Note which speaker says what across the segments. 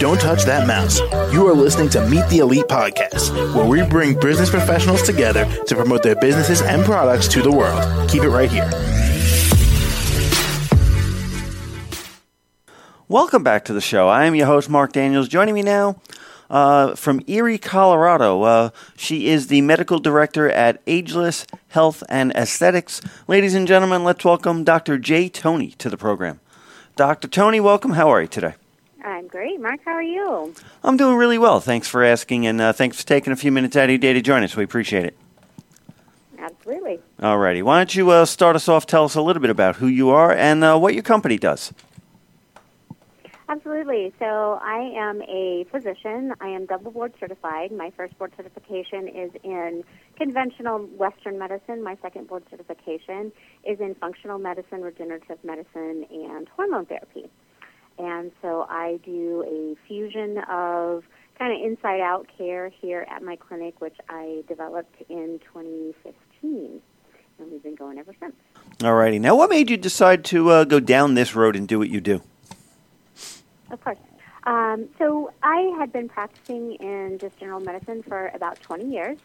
Speaker 1: Don't touch that mouse. You are listening to Meet the Elite Podcast, where we bring business professionals together to promote their businesses and products to the world. Keep it right here.
Speaker 2: Welcome back to the show. I am your host, Mark Daniels. Joining me now uh, from Erie, Colorado. Uh, she is the medical director at Ageless Health and Aesthetics. Ladies and gentlemen, let's welcome Dr. Jay Toney to the program. Dr. Toney, welcome. How are you today?
Speaker 3: I'm great. Mark, how are you?
Speaker 2: I'm doing really well. Thanks for asking, and uh, thanks for taking a few minutes out of your day to join us. We appreciate it.
Speaker 3: Absolutely.
Speaker 2: All righty. Why don't you uh, start us off? Tell us a little bit about who you are and uh, what your company does.
Speaker 3: Absolutely. So I am a physician. I am double board certified. My first board certification is in conventional Western medicine. My second board certification is in functional medicine, regenerative medicine, and hormone therapy. And so I do a fusion of kind of inside out care here at my clinic, which I developed in 2015. And we've been going ever since.
Speaker 2: All righty. Now, what made you decide to uh, go down this road and do what you do?
Speaker 3: Of course. Um, so I had been practicing in just general medicine for about 20 years,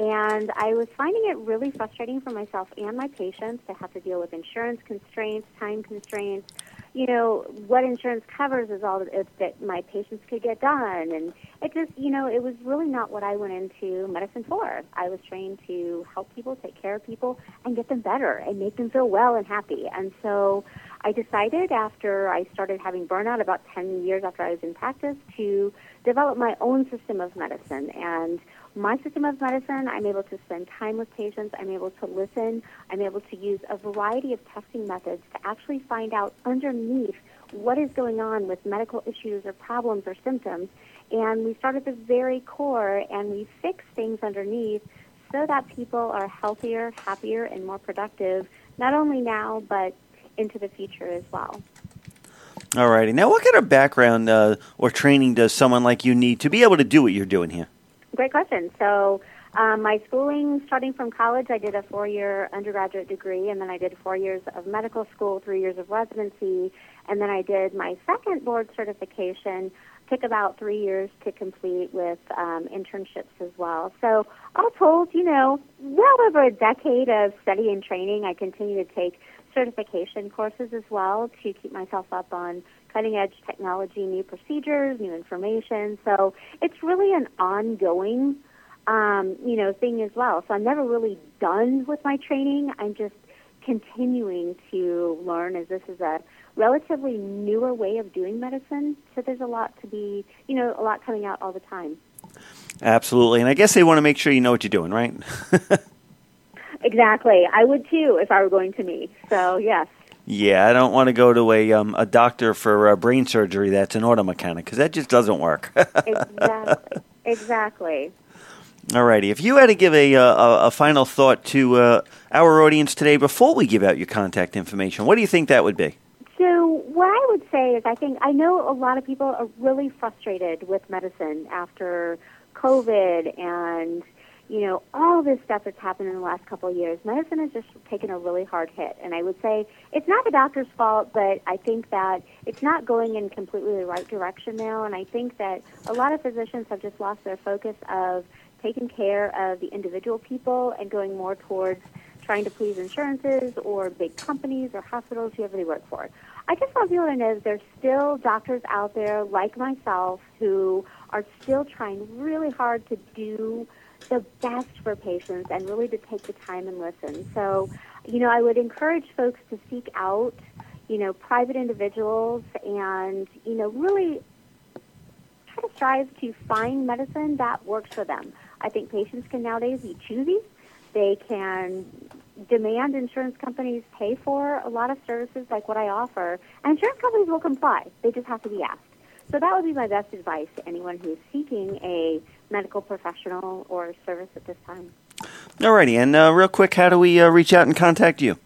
Speaker 3: and I was finding it really frustrating for myself and my patients to have to deal with insurance constraints, time constraints. You know, what insurance covers is all that, my patients could get done. And it just, you know, it was really not what I went into medicine for. I was trained to help people, take care of people, and get them better and make them feel well and happy. And so I decided after I started having burnout about 10 years after I was in practice to develop my own system of medicine. And my system of medicine, I'm able to spend time with patients, I'm able to listen, I'm able to use a variety of testing methods to actually find out underneath what is going on with medical issues or problems or symptoms. And we start at the very core and we fix things underneath so that people are healthier, happier, and more productive, not only now, but into the future as well.
Speaker 2: All righty. Now, what kind of background uh, or training does someone like you need to be able to do what you're doing here?
Speaker 3: Great question. So, um, my schooling, starting from college, I did a four year undergraduate degree, and then I did four years of medical school, three years of residency, and then I did my second board certification. Took about three years to complete with um, internships as well. So, all told, you know, well over a decade of study and training. I continue to take certification courses as well to keep myself up on cutting edge technology, new procedures, new information. So it's really an ongoing, um, you know, thing as well. So I'm never really done with my training. I'm just continuing to learn as this is a relatively newer way of doing medicine. So there's a lot to be, you know, a lot coming out all the time.
Speaker 2: Absolutely. And I guess they want to make sure you know what you're doing, right?
Speaker 3: exactly. I would too if I were going to me. So, yes.
Speaker 2: Yeah, I don't want to go to a um, a doctor for uh, brain surgery that's an auto mechanic because that just doesn't work.
Speaker 3: exactly. Exactly.
Speaker 2: All righty. if you had to give a, uh, a, a final thought to uh, our audience today before we give out your contact information, what do you think that would be?
Speaker 3: So, what I would say is, I think I know a lot of people are really frustrated with medicine after COVID and you know, all this stuff that's happened in the last couple of years, medicine has just taken a really hard hit. And I would say it's not the doctor's fault, but I think that it's not going in completely the right direction now. And I think that a lot of physicians have just lost their focus of taking care of the individual people and going more towards trying to please insurances or big companies or hospitals, whoever they work for. I just want people to know there's still doctors out there like myself who are still trying really hard to do the best for patients and really to take the time and listen. So, you know, I would encourage folks to seek out, you know, private individuals and, you know, really try to strive to find medicine that works for them. I think patients can nowadays be choosy. They can demand insurance companies pay for a lot of services like what I offer, and insurance companies will comply. They just have to be asked. So that would be my best advice to anyone who's seeking a medical professional or service at this time.
Speaker 2: Alrighty, and uh, real quick, how do we uh, reach out and contact you?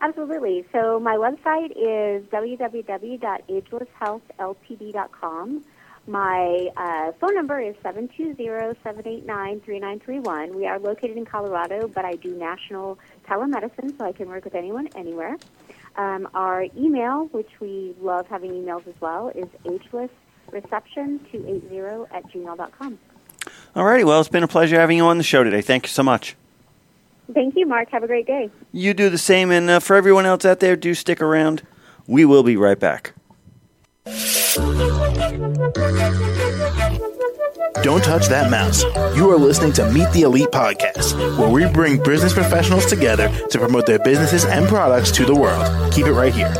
Speaker 3: Absolutely. So my website is www.agelesshealthltd.com. My uh, phone number is 720-789-3931. We are located in Colorado, but I do national telemedicine, so I can work with anyone anywhere. Um, our email, which we love having emails as well, is agelessreception280 at gmail.com.
Speaker 2: All righty. Well, it's been a pleasure having you on the show today. Thank you so much.
Speaker 3: Thank you, Mark. Have a great day.
Speaker 2: You do the same. And uh, for everyone else out there, do stick around. We will be right back.
Speaker 1: Don't touch that mouse. You are listening to Meet the Elite Podcast, where we bring business professionals together to promote their businesses and products to the world. Keep it right here.